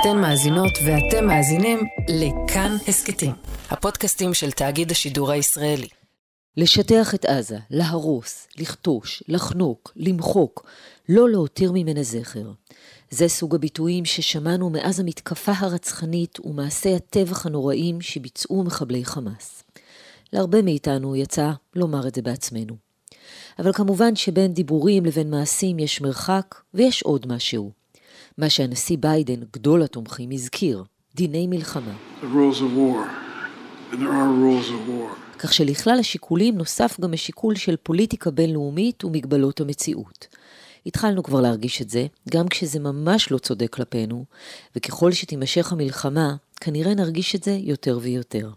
אתן מאזינות ואתם מאזינים לכאן הסכתים, הפודקאסטים של תאגיד השידור הישראלי. לשטח את עזה, להרוס, לכתוש, לחנוק, למחוק, לא להותיר ממנה זכר. זה סוג הביטויים ששמענו מאז המתקפה הרצחנית ומעשי הטבח הנוראים שביצעו מחבלי חמאס. להרבה מאיתנו יצא לומר את זה בעצמנו. אבל כמובן שבין דיבורים לבין מעשים יש מרחק ויש עוד משהו. מה שהנשיא ביידן, גדול התומכים, הזכיר, דיני מלחמה. כך שלכלל השיקולים נוסף גם השיקול של פוליטיקה בינלאומית ומגבלות המציאות. התחלנו כבר להרגיש את זה, גם כשזה ממש לא צודק כלפינו, וככל שתימשך המלחמה, כנראה נרגיש את זה יותר ויותר.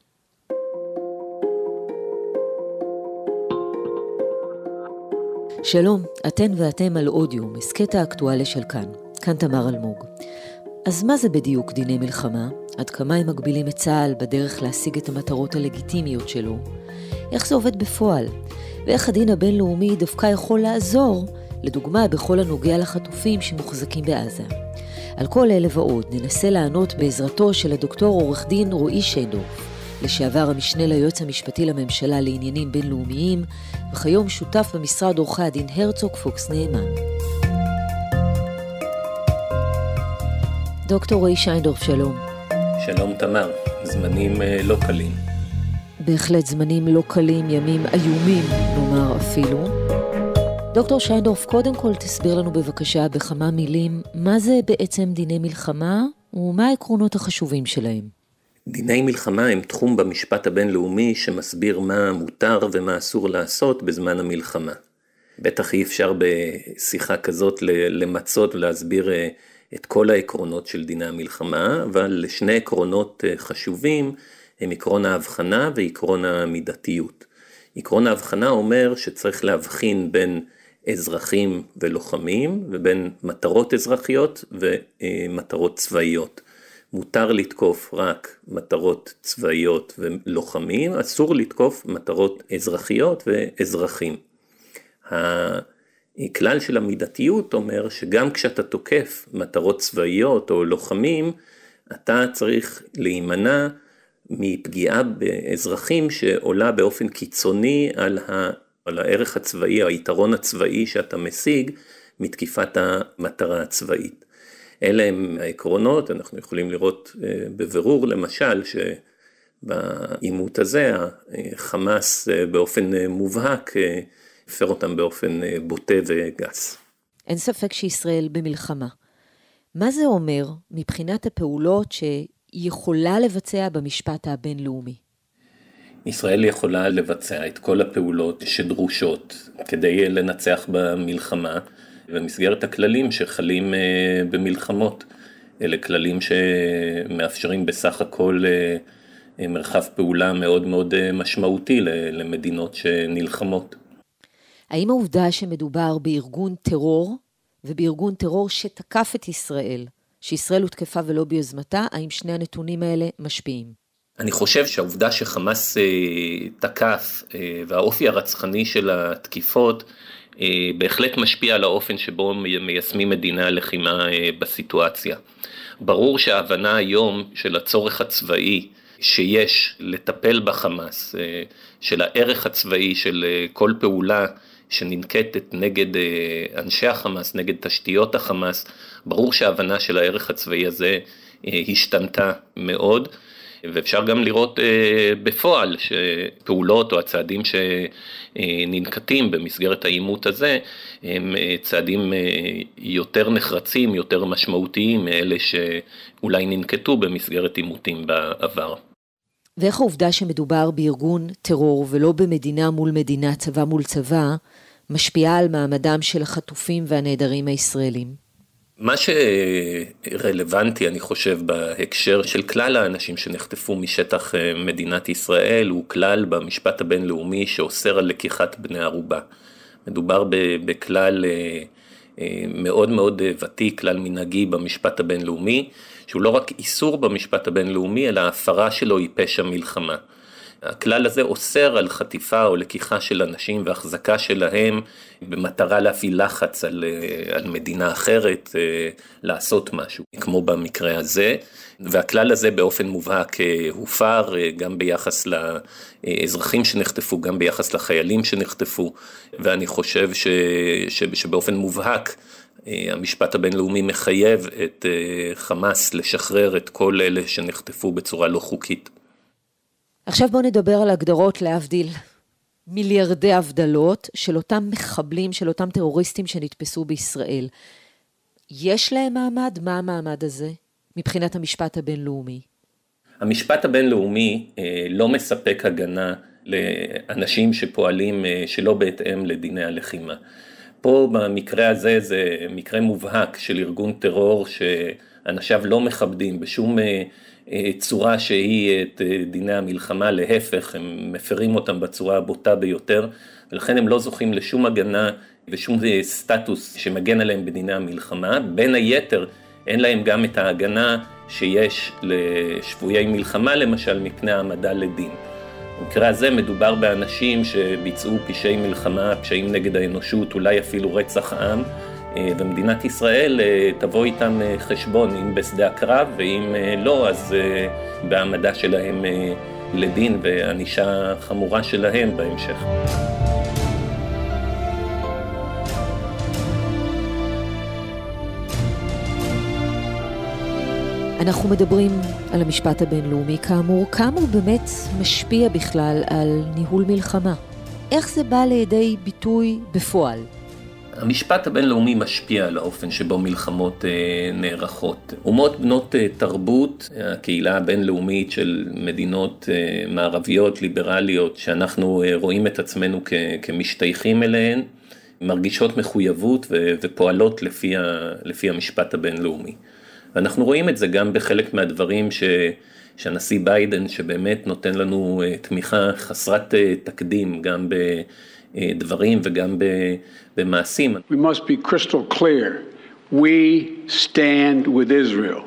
שלום, אתן ואתם על אודיום, הסכת האקטואליה של כאן. כאן תמר אלמוג. אז מה זה בדיוק דיני מלחמה? עד כמה הם מגבילים את צה"ל בדרך להשיג את המטרות הלגיטימיות שלו? איך זה עובד בפועל? ואיך הדין הבינלאומי דווקא יכול לעזור, לדוגמה בכל הנוגע לחטופים שמוחזקים בעזה. על כל אלה ועוד ננסה לענות בעזרתו של הדוקטור עורך דין רועי שיינדורף, לשעבר המשנה ליועץ המשפטי לממשלה לעניינים בינלאומיים, וכיום שותף במשרד עורכי הדין הרצוג פוקס נאמן. דוקטור רועי שיינדורף, שלום. שלום תמר, זמנים אה, לא קלים. בהחלט זמנים לא קלים, ימים איומים, נאמר אפילו. דוקטור שיינדורף, קודם כל תסביר לנו בבקשה בכמה מילים מה זה בעצם דיני מלחמה ומה העקרונות החשובים שלהם. דיני מלחמה הם תחום במשפט הבינלאומי שמסביר מה מותר ומה אסור לעשות בזמן המלחמה. בטח אי אפשר בשיחה כזאת למצות ולהסביר אה, את כל העקרונות של דיני המלחמה, אבל שני עקרונות אה, חשובים הם עקרון ההבחנה ועקרון המידתיות. עקרון ההבחנה אומר שצריך להבחין בין אזרחים ולוחמים ובין מטרות אזרחיות ומטרות צבאיות. מותר לתקוף רק מטרות צבאיות ולוחמים, אסור לתקוף מטרות אזרחיות ואזרחים. הכלל של המידתיות אומר שגם כשאתה תוקף מטרות צבאיות או לוחמים, אתה צריך להימנע מפגיעה באזרחים שעולה באופן קיצוני על, ה, על הערך הצבאי, היתרון הצבאי שאתה משיג מתקיפת המטרה הצבאית. אלה הם העקרונות, אנחנו יכולים לראות אה, בבירור למשל שבעימות הזה החמאס אה, באופן אה, מובהק הפר אותם באופן בוטה וגס. אין ספק שישראל במלחמה. מה זה אומר מבחינת הפעולות שהיא יכולה לבצע במשפט הבינלאומי? ישראל יכולה לבצע את כל הפעולות שדרושות כדי לנצח במלחמה. במסגרת הכללים שחלים אה, במלחמות. אלה כללים שמאפשרים בסך הכל אה, מרחב פעולה מאוד מאוד אה, משמעותי למדינות שנלחמות. האם העובדה שמדובר בארגון טרור ובארגון טרור שתקף את ישראל, שישראל הותקפה ולא ביוזמתה, האם שני הנתונים האלה משפיעים? אני חושב שהעובדה שחמאס תקף והאופי הרצחני של התקיפות אה, בהחלט משפיע על האופן שבו מיישמים מדיני הלחימה אה, בסיטואציה. ברור שההבנה היום של הצורך הצבאי שיש לטפל בחמאס, אה, של הערך הצבאי של כל פעולה שננקטת נגד אנשי החמאס, נגד תשתיות החמאס, ברור שההבנה של הערך הצבאי הזה השתנתה מאוד. ואפשר גם לראות אה, בפועל שפעולות או הצעדים שננקטים במסגרת העימות הזה הם אה, צעדים אה, יותר נחרצים, יותר משמעותיים מאלה שאולי ננקטו במסגרת עימותים בעבר. ואיך העובדה שמדובר בארגון טרור ולא במדינה מול מדינה, צבא מול צבא, משפיעה על מעמדם של החטופים והנעדרים הישראלים? מה שרלוונטי, אני חושב, בהקשר של כלל האנשים שנחטפו משטח אה, מדינת ישראל, הוא כלל במשפט הבינלאומי שאוסר על לקיחת בני ערובה. מדובר בכלל אה, אה, מאוד מאוד ותיק, כלל מנהגי במשפט הבינלאומי, שהוא לא רק איסור במשפט הבינלאומי, אלא ההפרה שלו היא פשע מלחמה. הכלל הזה אוסר על חטיפה או לקיחה של אנשים והחזקה שלהם במטרה להפעיל לחץ על, אה, על מדינה אחרת אה, לעשות משהו, כמו במקרה הזה. והכלל הזה באופן מובהק אה, הופר גם ביחס לאזרחים שנחטפו, גם ביחס לחיילים שנחטפו, ואני חושב ש, ש, שבאופן מובהק המשפט הבינלאומי מחייב את חמאס לשחרר את כל אלה שנחטפו בצורה לא חוקית. עכשיו בואו נדבר על הגדרות להבדיל מיליארדי הבדלות של אותם מחבלים, של אותם טרוריסטים שנתפסו בישראל. יש להם מעמד? מה המעמד הזה מבחינת המשפט הבינלאומי? המשפט הבינלאומי אה, לא מספק הגנה לאנשים שפועלים אה, שלא בהתאם לדיני הלחימה. פה במקרה הזה זה מקרה מובהק של ארגון טרור שאנשיו לא מכבדים בשום אה, צורה שהיא את דיני המלחמה, להפך, הם מפרים אותם בצורה הבוטה ביותר, ולכן הם לא זוכים לשום הגנה ושום סטטוס שמגן עליהם בדיני המלחמה. בין היתר, אין להם גם את ההגנה שיש לשבויי מלחמה, למשל, מפני העמדה לדין. במקרה הזה מדובר באנשים שביצעו פשעי מלחמה, פשעים נגד האנושות, אולי אפילו רצח עם. אה, ומדינת ישראל אה, תבוא איתם אה, חשבון, אם בשדה הקרב, ואם לא, אז בהעמדה שלהם לדין וענישה חמורה שלהם בהמשך. אנחנו מדברים על המשפט הבינלאומי, כאמור, כמה הוא באמת משפיע בכלל על ניהול מלחמה? איך זה בא לידי ביטוי בפועל? המשפט הבינלאומי משפיע על האופן שבו מלחמות אה, נערכות. אומות בנות אה, תרבות, הקהילה הבינלאומית של מדינות אה, מערביות, ליברליות, שאנחנו רואים את עצמנו כמשתייכים אליהן, מרגישות מחויבות ופועלות לפי, ה, לפי המשפט הבינלאומי. ואנחנו רואים את זה גם בחלק מהדברים ש... שהנשיא ביידן שבאמת נותן לנו תמיכה חסרת תקדים גם בדברים וגם במעשים. We must be crystal clear. We stand with Israel.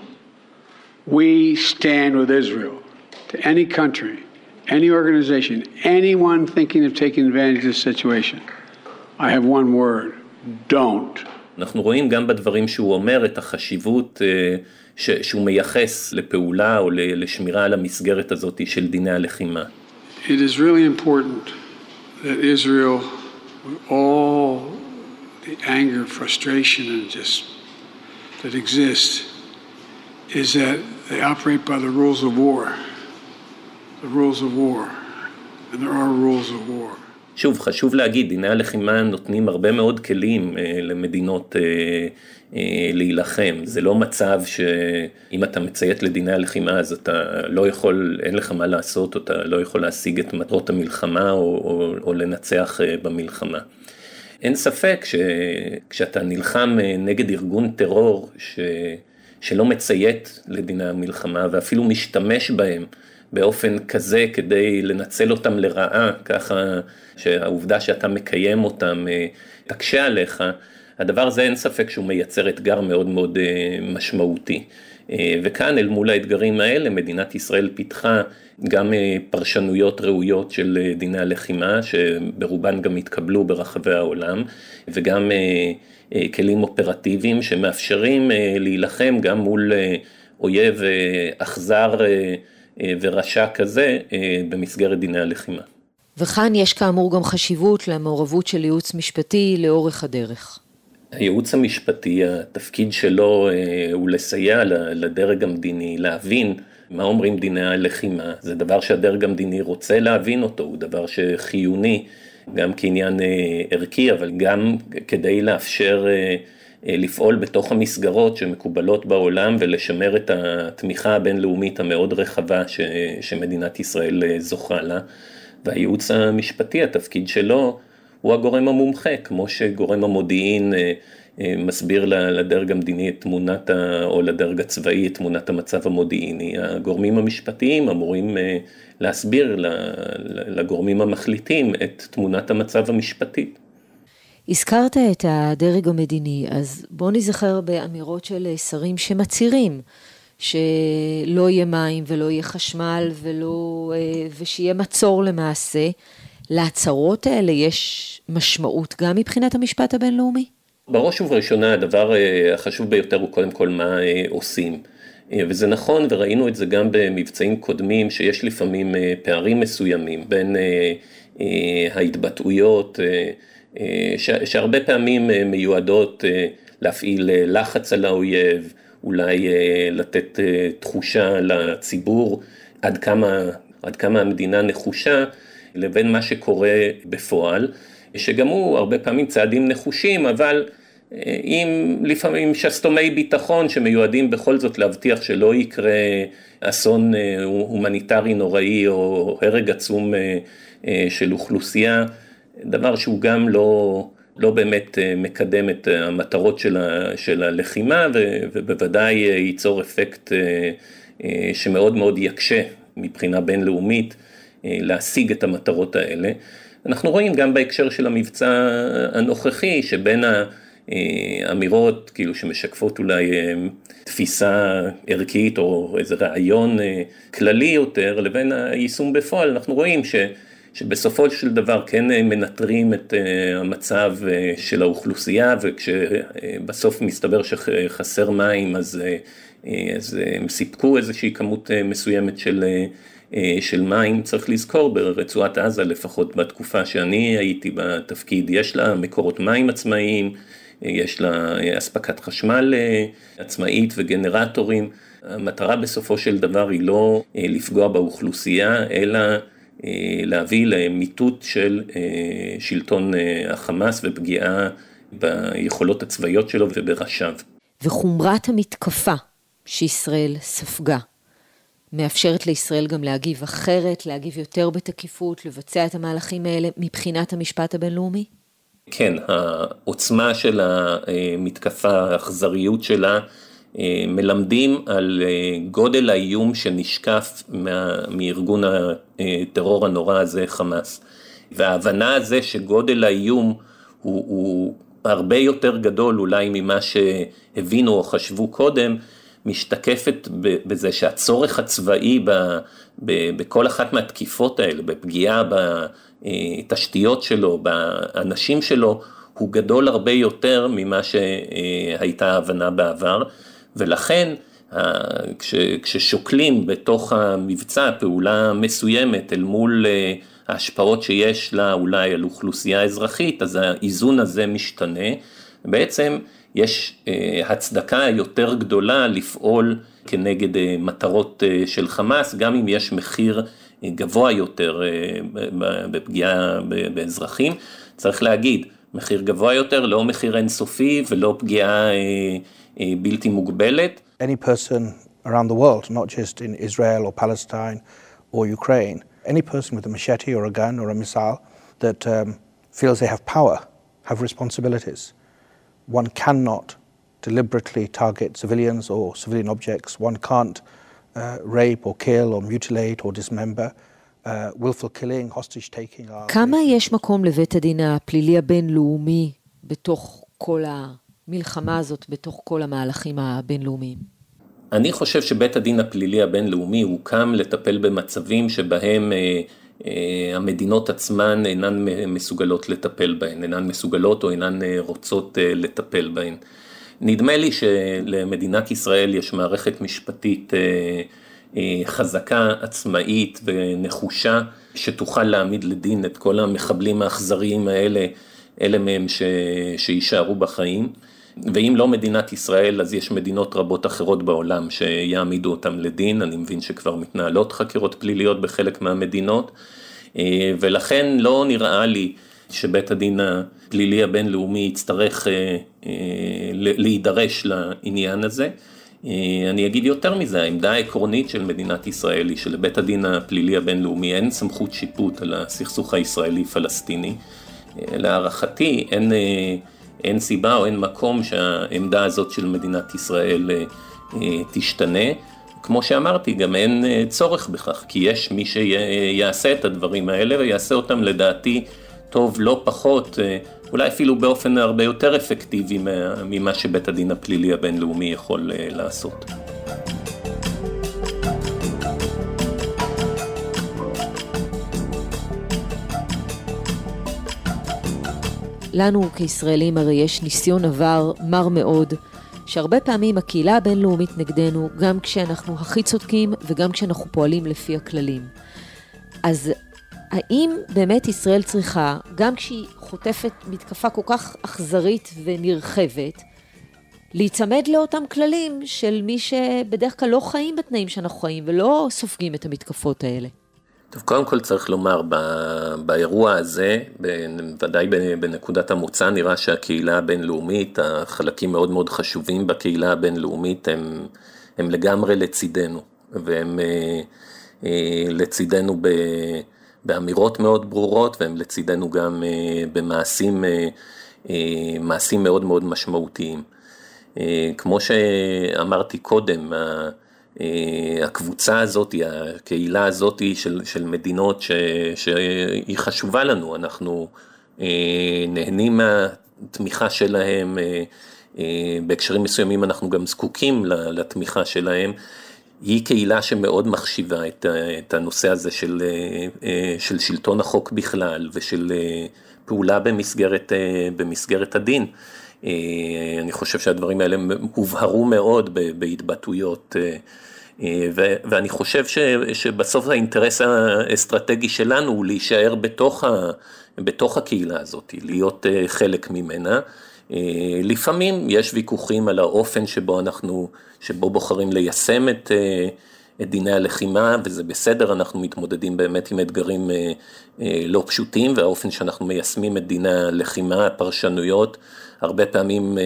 We stand with Israel. To any country, any organization, anyone thinking of taking advantage of this situation, I have one word, don't. אנחנו רואים גם בדברים שהוא אומר את החשיבות ש, שהוא מייחס לפעולה או לשמירה על המסגרת הזאת של דיני הלחימה. It is really important that Israel, all the anger, frustration, and just that exists is that they operate by the rules of war. The rules of war. And there are rules of war. שוב, חשוב להגיד, דיני הלחימה נותנים הרבה מאוד כלים אה, למדינות אה, אה, להילחם. זה לא מצב שאם אתה מציית לדיני הלחימה אז אתה לא יכול, אין לך מה לעשות, אתה לא יכול להשיג את מטרות המלחמה או, או, או לנצח אה, במלחמה. אין ספק שכשאתה נלחם אה, נגד ארגון טרור ש... שלא מציית לדיני המלחמה ואפילו משתמש בהם באופן כזה כדי לנצל אותם לרעה, ככה שהעובדה שאתה מקיים אותם אה, תקשה עליך, הדבר הזה אין ספק שהוא מייצר אתגר מאוד מאוד אה, משמעותי. וכאן אל מול האתגרים האלה מדינת ישראל פיתחה גם אה, פרשנויות ראויות של אה, דיני הלחימה, שברובן גם התקבלו ברחבי העולם, וגם אה, כלים אופרטיביים שמאפשרים להילחם גם מול אויב אכזר ורשע כזה במסגרת דיני הלחימה. וכאן יש כאמור גם חשיבות למעורבות של ייעוץ משפטי לאורך הדרך. הייעוץ המשפטי, התפקיד שלו הוא לסייע לדרג המדיני להבין מה אומרים דיני הלחימה? זה דבר שהדרג המדיני רוצה להבין אותו, הוא דבר שחיוני גם כעניין אה, ערכי, אבל גם כדי לאפשר אה, אה, לפעול בתוך המסגרות שמקובלות בעולם ולשמר את התמיכה הבינלאומית המאוד רחבה ש, שמדינת ישראל זוכה לה. והייעוץ המשפטי, התפקיד שלו הוא הגורם המומחה, כמו שגורם המודיעין אה, מסביר לדרג המדיני את תמונת, ה, או לדרג הצבאי את תמונת המצב המודיעיני. הגורמים המשפטיים אמורים אה, להסביר לגורמים המחליטים את תמונת המצב המשפטית. הזכרת את הדרג המדיני, אז בוא נזכר באמירות של שרים שמצהירים שלא יהיה מים ולא יהיה חשמל ולא, ושיהיה מצור למעשה. להצהרות האלה יש משמעות גם מבחינת המשפט הבינלאומי? בראש ובראשונה הדבר החשוב ביותר הוא קודם כל מה עושים. וזה נכון, וראינו את זה גם במבצעים קודמים, שיש לפעמים פערים מסוימים בין ההתבטאויות, שהרבה פעמים מיועדות להפעיל לחץ על האויב, אולי לתת תחושה לציבור עד כמה, עד כמה המדינה נחושה, לבין מה שקורה בפועל, שגם הוא הרבה פעמים צעדים נחושים, אבל עם לפעמים שסתומי ביטחון שמיועדים בכל זאת להבטיח שלא יקרה אסון הומניטרי נוראי או הרג עצום של אוכלוסייה, דבר שהוא גם לא, לא באמת מקדם את המטרות של, ה, של הלחימה ובוודאי ייצור אפקט שמאוד מאוד יקשה מבחינה בינלאומית להשיג את המטרות האלה. אנחנו רואים גם בהקשר של המבצע הנוכחי שבין ה... אמירות כאילו שמשקפות אולי תפיסה ערכית או איזה רעיון כללי יותר לבין היישום בפועל, אנחנו רואים ש, שבסופו של דבר כן מנטרים את המצב של האוכלוסייה וכשבסוף מסתבר שחסר מים אז, אז הם סיפקו איזושהי כמות מסוימת של של מים, צריך לזכור ברצועת עזה לפחות בתקופה שאני הייתי בתפקיד, יש לה מקורות מים עצמאיים, יש לה אספקת חשמל עצמאית וגנרטורים, המטרה בסופו של דבר היא לא לפגוע באוכלוסייה, אלא להביא למיטוט של שלטון החמאס ופגיעה ביכולות הצבאיות שלו ובראשיו. וחומרת המתקפה שישראל ספגה, מאפשרת לישראל גם להגיב אחרת, להגיב יותר בתקיפות, לבצע את המהלכים האלה מבחינת המשפט הבינלאומי? כן, העוצמה של המתקפה, האכזריות שלה, מלמדים על גודל האיום שנשקף מארגון הטרור הנורא הזה, חמאס. וההבנה הזה שגודל האיום הוא, הוא הרבה יותר גדול אולי ממה שהבינו או חשבו קודם, משתקפת בזה שהצורך הצבאי ב, ב, בכל אחת מהתקיפות האלה, בפגיעה בתשתיות שלו, באנשים שלו, הוא גדול הרבה יותר ממה שהייתה ההבנה בעבר, ולכן כש, כששוקלים בתוך המבצע פעולה מסוימת אל מול ההשפעות שיש לה אולי על אוכלוסייה אזרחית, אז האיזון הזה משתנה. בעצם יש הצדקה יותר גדולה לפעול כנגד מטרות של חמאס, גם אם יש מחיר גבוה יותר בפגיעה באזרחים. צריך להגיד, מחיר גבוה יותר, לא מחיר אינסופי ולא פגיעה בלתי מוגבלת. Any person around the world, not just in Israel or Palestine or Ukraine, any person with a machete or a gun or a missile that um, feels they have power, have responsibilities. one cannot deliberately target civilians or civilian objects. One can't uh, rape or kill or mutilate or dismember. Uh, willful killing, hostage taking are... כמה יש מקום לבית הדין הפלילי הבינלאומי בתוך כל המלחמה הזאת, בתוך כל המהלכים הבינלאומיים? אני חושב שבית הדין הפלילי הבינלאומי הוקם לטפל במצבים שבהם אה, המדינות עצמן אינן מסוגלות לטפל בהן, אינן מסוגלות או אינן רוצות לטפל בהן. נדמה לי שלמדינת ישראל יש מערכת משפטית חזקה, עצמאית ונחושה, שתוכל להעמיד לדין את כל המחבלים האכזריים האלה, אלה מהם ש... שיישארו בחיים. ואם לא מדינת ישראל, אז יש מדינות רבות אחרות בעולם שיעמידו אותם לדין, אני מבין שכבר מתנהלות חקירות פליליות בחלק מהמדינות, ולכן לא נראה לי שבית הדין הפלילי הבינלאומי יצטרך להידרש לעניין הזה. אני אגיד יותר מזה, העמדה העקרונית של מדינת ישראל היא שלבית הדין הפלילי הבינלאומי אין סמכות שיפוט על הסכסוך הישראלי-פלסטיני. להערכתי אין... אין סיבה או אין מקום שהעמדה הזאת של מדינת ישראל תשתנה. כמו שאמרתי, גם אין צורך בכך, כי יש מי שיעשה את הדברים האלה ויעשה אותם לדעתי טוב לא פחות, אולי אפילו באופן הרבה יותר אפקטיבי ממה שבית הדין הפלילי הבינלאומי יכול לעשות. לנו כישראלים הרי יש ניסיון עבר מר מאוד, שהרבה פעמים הקהילה הבינלאומית נגדנו, גם כשאנחנו הכי צודקים וגם כשאנחנו פועלים לפי הכללים. אז האם באמת ישראל צריכה, גם כשהיא חוטפת מתקפה כל כך אכזרית ונרחבת, להיצמד לאותם כללים של מי שבדרך כלל לא חיים בתנאים שאנחנו חיים ולא סופגים את המתקפות האלה? טוב, קודם כל צריך לומר, באירוע הזה, ודאי בנקודת המוצא, נראה שהקהילה הבינלאומית, החלקים מאוד מאוד חשובים בקהילה הבינלאומית הם, הם לגמרי לצידנו, והם אה, אה, לצידנו ב, באמירות מאוד ברורות, והם לצידנו גם אה, במעשים מעשים מאוד מאוד משמעותיים. כמו שאמרתי קודם, הקבוצה הזאת, הקהילה הזאת של, של מדינות ש, שהיא חשובה לנו, אנחנו אה, נהנים מהתמיכה שלהם, אה, בהקשרים מסוימים אנחנו גם זקוקים לתמיכה שלהם. היא קהילה שמאוד מחשיבה את, את הנושא הזה של, של שלטון החוק בכלל ושל פעולה במסגרת, במסגרת הדין. אני חושב שהדברים האלה הובהרו מאוד בהתבטאויות אה, ואני חושב שבסוף האינטרס האסטרטגי שלנו הוא להישאר בתוך, ה, בתוך הקהילה הזאת, להיות אה, חלק ממנה. אה, לפעמים יש ויכוחים על האופן שבו אנחנו, שבו בוחרים ליישם את, את דיני הלחימה, וזה בסדר, אנחנו מתמודדים באמת עם אתגרים לא פשוטים, והאופן שאנחנו מיישמים את דיני הלחימה, הפרשנויות, הרבה פעמים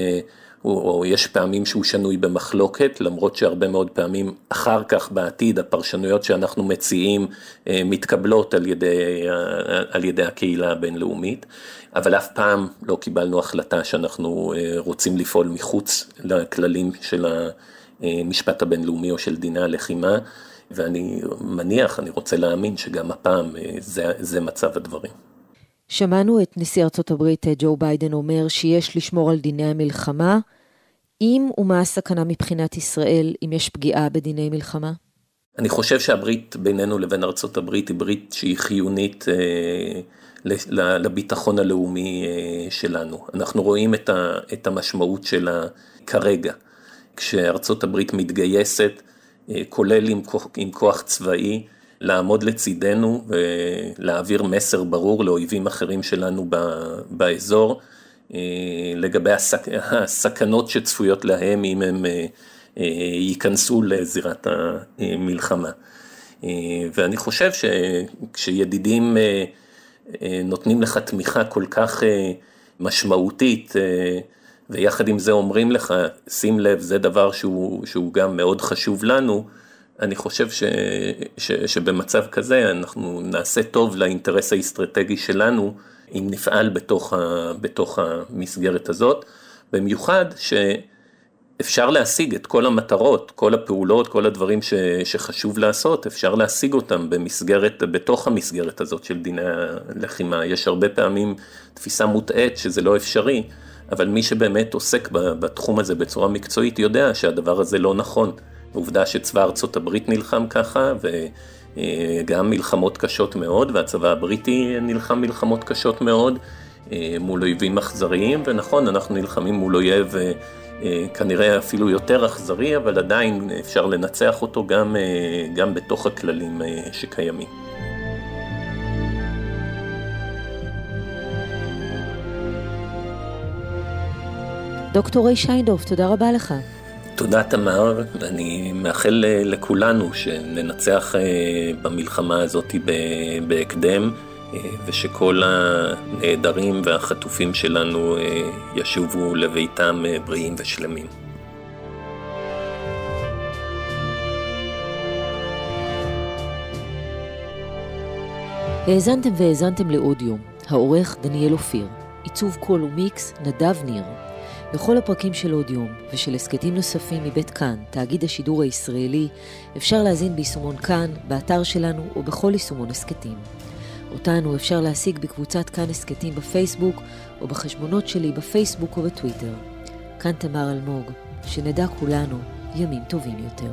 או יש פעמים שהוא שנוי במחלוקת, למרות שהרבה מאוד פעמים אחר כך בעתיד הפרשנויות שאנחנו מציעים אה, מתקבלות על ידי, אה, על ידי הקהילה הבינלאומית, אבל אף פעם לא קיבלנו החלטה שאנחנו אה, רוצים לפעול מחוץ לכללים של המשפט הבינלאומי או של דיני הלחימה, ואני מניח, אני רוצה להאמין שגם הפעם זה, זה מצב הדברים. שמענו את נשיא ארצות הברית ג'ו ביידן אומר שיש לשמור על דיני המלחמה. אם ומה הסכנה מבחינת ישראל אם יש פגיעה בדיני מלחמה? אני חושב שהברית בינינו לבין ארצות הברית היא ברית שהיא חיונית אה, לביטחון הלאומי אה, שלנו. אנחנו רואים את, ה, את המשמעות שלה כרגע. כשארצות הברית מתגייסת, אה, כולל עם כוח, עם כוח צבאי, לעמוד לצידנו ולהעביר מסר ברור לאויבים אחרים שלנו באזור. אה, לגבי הסכ... הסכנות שצפויות להם אם הם אה, אה, ייכנסו לזירת המלחמה. ואני חושב שכשידידים נותנים לך תמיכה כל כך משמעותית, ויחד עם זה אומרים לך, שים לב, זה דבר שהוא, שהוא גם מאוד חשוב לנו, אני חושב ש, ש, שבמצב כזה אנחנו נעשה טוב לאינטרס האסטרטגי שלנו, אם נפעל בתוך, ה, בתוך המסגרת הזאת, במיוחד שאפשר להשיג את כל המטרות, כל הפעולות, כל הדברים ש, שחשוב לעשות, אפשר להשיג אותם במסגרת, בתוך המסגרת הזאת של דיני הלחימה. יש הרבה פעמים תפיסה מוטעית שזה לא אפשרי, אבל מי שבאמת עוסק בתחום הזה בצורה מקצועית יודע שהדבר הזה לא נכון. עובדה שצבא ארצות הברית נלחם ככה, וגם מלחמות קשות מאוד, והצבא הבריטי נלחם מלחמות קשות מאוד אה, מול אויבים אכזריים, ונכון, אנחנו נלחמים מול אויב אה, אה, כנראה אפילו יותר אכזרי, אבל עדיין אפשר לנצח אותו גם, גם בתוך הכללים שקיימים. דוקטור ריי שיינדורף, תודה רבה לך. תודה תמר, אני מאחל לכולנו שננצח אה, במלחמה הזאת בהקדם אה, ושכל הנעדרים והחטופים שלנו אה, ישובו לביתם בריאים ושלמים. האזנתם והאזנתם לאודיו, העורך דניאל אופיר, עיצוב קול ומיקס נדב ניר. לכל הפרקים של עוד יום ושל הסכתים נוספים מבית כאן, תאגיד השידור הישראלי, אפשר להזין ביישומון כאן, באתר שלנו או בכל יישומון הסכתים. אותנו אפשר להשיג בקבוצת כאן הסכתים בפייסבוק או בחשבונות שלי בפייסבוק או בטוויטר. כאן תמר אלמוג, שנדע כולנו ימים טובים יותר.